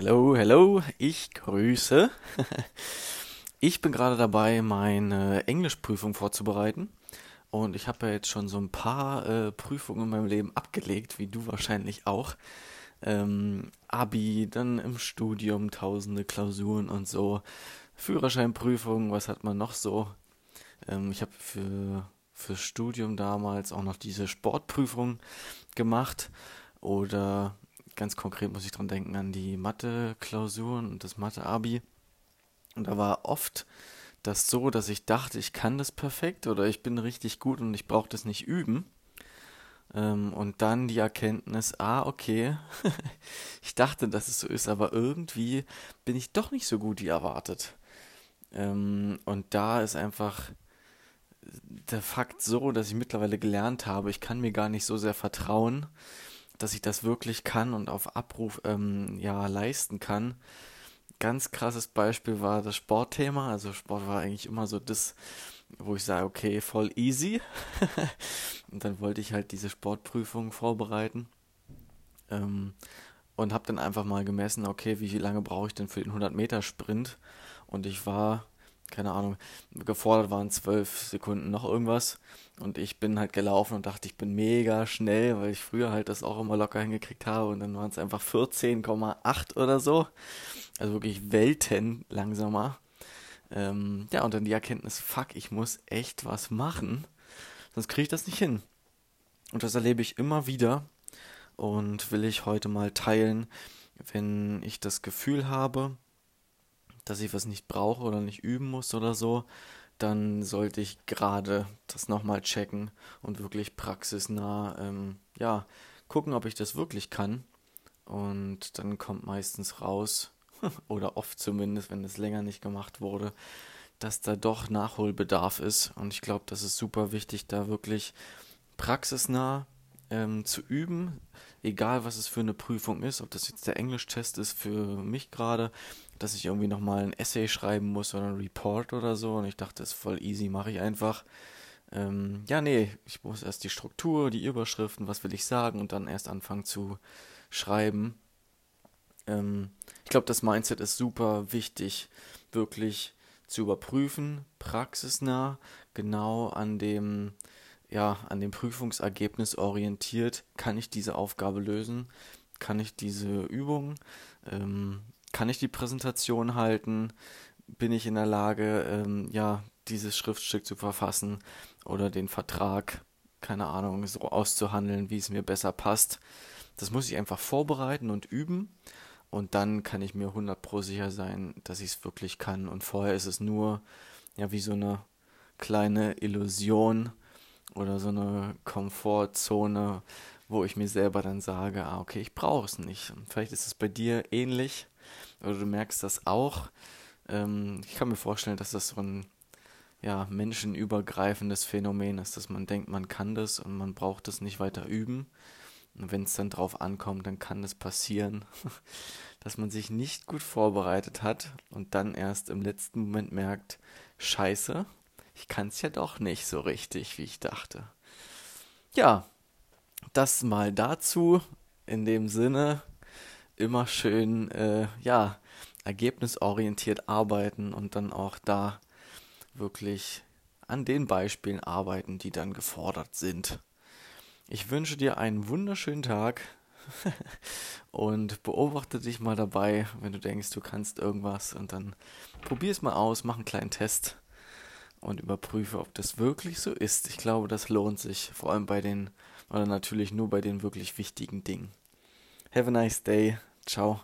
Hello, hello, ich grüße. Ich bin gerade dabei, meine Englischprüfung vorzubereiten. Und ich habe ja jetzt schon so ein paar äh, Prüfungen in meinem Leben abgelegt, wie du wahrscheinlich auch. Ähm, Abi, dann im Studium tausende Klausuren und so. Führerscheinprüfungen, was hat man noch so? Ähm, ich habe für fürs Studium damals auch noch diese Sportprüfung gemacht. Oder ganz konkret muss ich dran denken an die Mathe-Klausuren und das Mathe-Abi. Und da war oft das so, dass ich dachte, ich kann das perfekt oder ich bin richtig gut und ich brauche das nicht üben. Ähm, und dann die Erkenntnis, ah, okay, ich dachte, dass es so ist, aber irgendwie bin ich doch nicht so gut wie erwartet. Ähm, und da ist einfach der Fakt so, dass ich mittlerweile gelernt habe, ich kann mir gar nicht so sehr vertrauen, dass ich das wirklich kann und auf Abruf ähm, ja leisten kann. Ganz krasses Beispiel war das Sportthema. Also Sport war eigentlich immer so das, wo ich sage, okay, voll easy. und dann wollte ich halt diese Sportprüfung vorbereiten. Ähm, und habe dann einfach mal gemessen, okay, wie lange brauche ich denn für den 100 Meter Sprint? Und ich war keine Ahnung, gefordert waren zwölf Sekunden noch irgendwas. Und ich bin halt gelaufen und dachte, ich bin mega schnell, weil ich früher halt das auch immer locker hingekriegt habe. Und dann waren es einfach 14,8 oder so. Also wirklich Welten langsamer. Ähm, ja, und dann die Erkenntnis, fuck, ich muss echt was machen. Sonst kriege ich das nicht hin. Und das erlebe ich immer wieder. Und will ich heute mal teilen, wenn ich das Gefühl habe, dass ich was nicht brauche oder nicht üben muss oder so, dann sollte ich gerade das nochmal checken und wirklich praxisnah, ähm, ja, gucken, ob ich das wirklich kann. Und dann kommt meistens raus, oder oft zumindest, wenn es länger nicht gemacht wurde, dass da doch Nachholbedarf ist. Und ich glaube, das ist super wichtig, da wirklich praxisnah ähm, zu üben, egal was es für eine Prüfung ist, ob das jetzt der Englischtest ist für mich gerade, dass ich irgendwie nochmal ein Essay schreiben muss oder ein Report oder so. Und ich dachte, das ist voll easy, mache ich einfach. Ähm, ja, nee, ich muss erst die Struktur, die Überschriften, was will ich sagen und dann erst anfangen zu schreiben. Ähm, ich glaube, das Mindset ist super wichtig, wirklich zu überprüfen, praxisnah, genau an dem ja, an dem Prüfungsergebnis orientiert, kann ich diese Aufgabe lösen, kann ich diese Übung, ähm, kann ich die Präsentation halten, bin ich in der Lage, ähm, ja, dieses Schriftstück zu verfassen oder den Vertrag, keine Ahnung, so auszuhandeln, wie es mir besser passt. Das muss ich einfach vorbereiten und üben und dann kann ich mir 100 pro sicher sein, dass ich es wirklich kann. Und vorher ist es nur, ja, wie so eine kleine Illusion, oder so eine Komfortzone, wo ich mir selber dann sage, ah, okay, ich brauche es nicht. Und vielleicht ist es bei dir ähnlich oder du merkst das auch. Ähm, ich kann mir vorstellen, dass das so ein ja, menschenübergreifendes Phänomen ist, dass man denkt, man kann das und man braucht es nicht weiter üben. Und wenn es dann drauf ankommt, dann kann das passieren, dass man sich nicht gut vorbereitet hat und dann erst im letzten Moment merkt, scheiße, ich kann es ja doch nicht so richtig, wie ich dachte. Ja, das mal dazu. In dem Sinne, immer schön, äh, ja, ergebnisorientiert arbeiten und dann auch da wirklich an den Beispielen arbeiten, die dann gefordert sind. Ich wünsche dir einen wunderschönen Tag und beobachte dich mal dabei, wenn du denkst, du kannst irgendwas und dann probier es mal aus, mach einen kleinen Test und überprüfe, ob das wirklich so ist. Ich glaube, das lohnt sich, vor allem bei den, oder natürlich nur bei den wirklich wichtigen Dingen. Have a nice day. Ciao.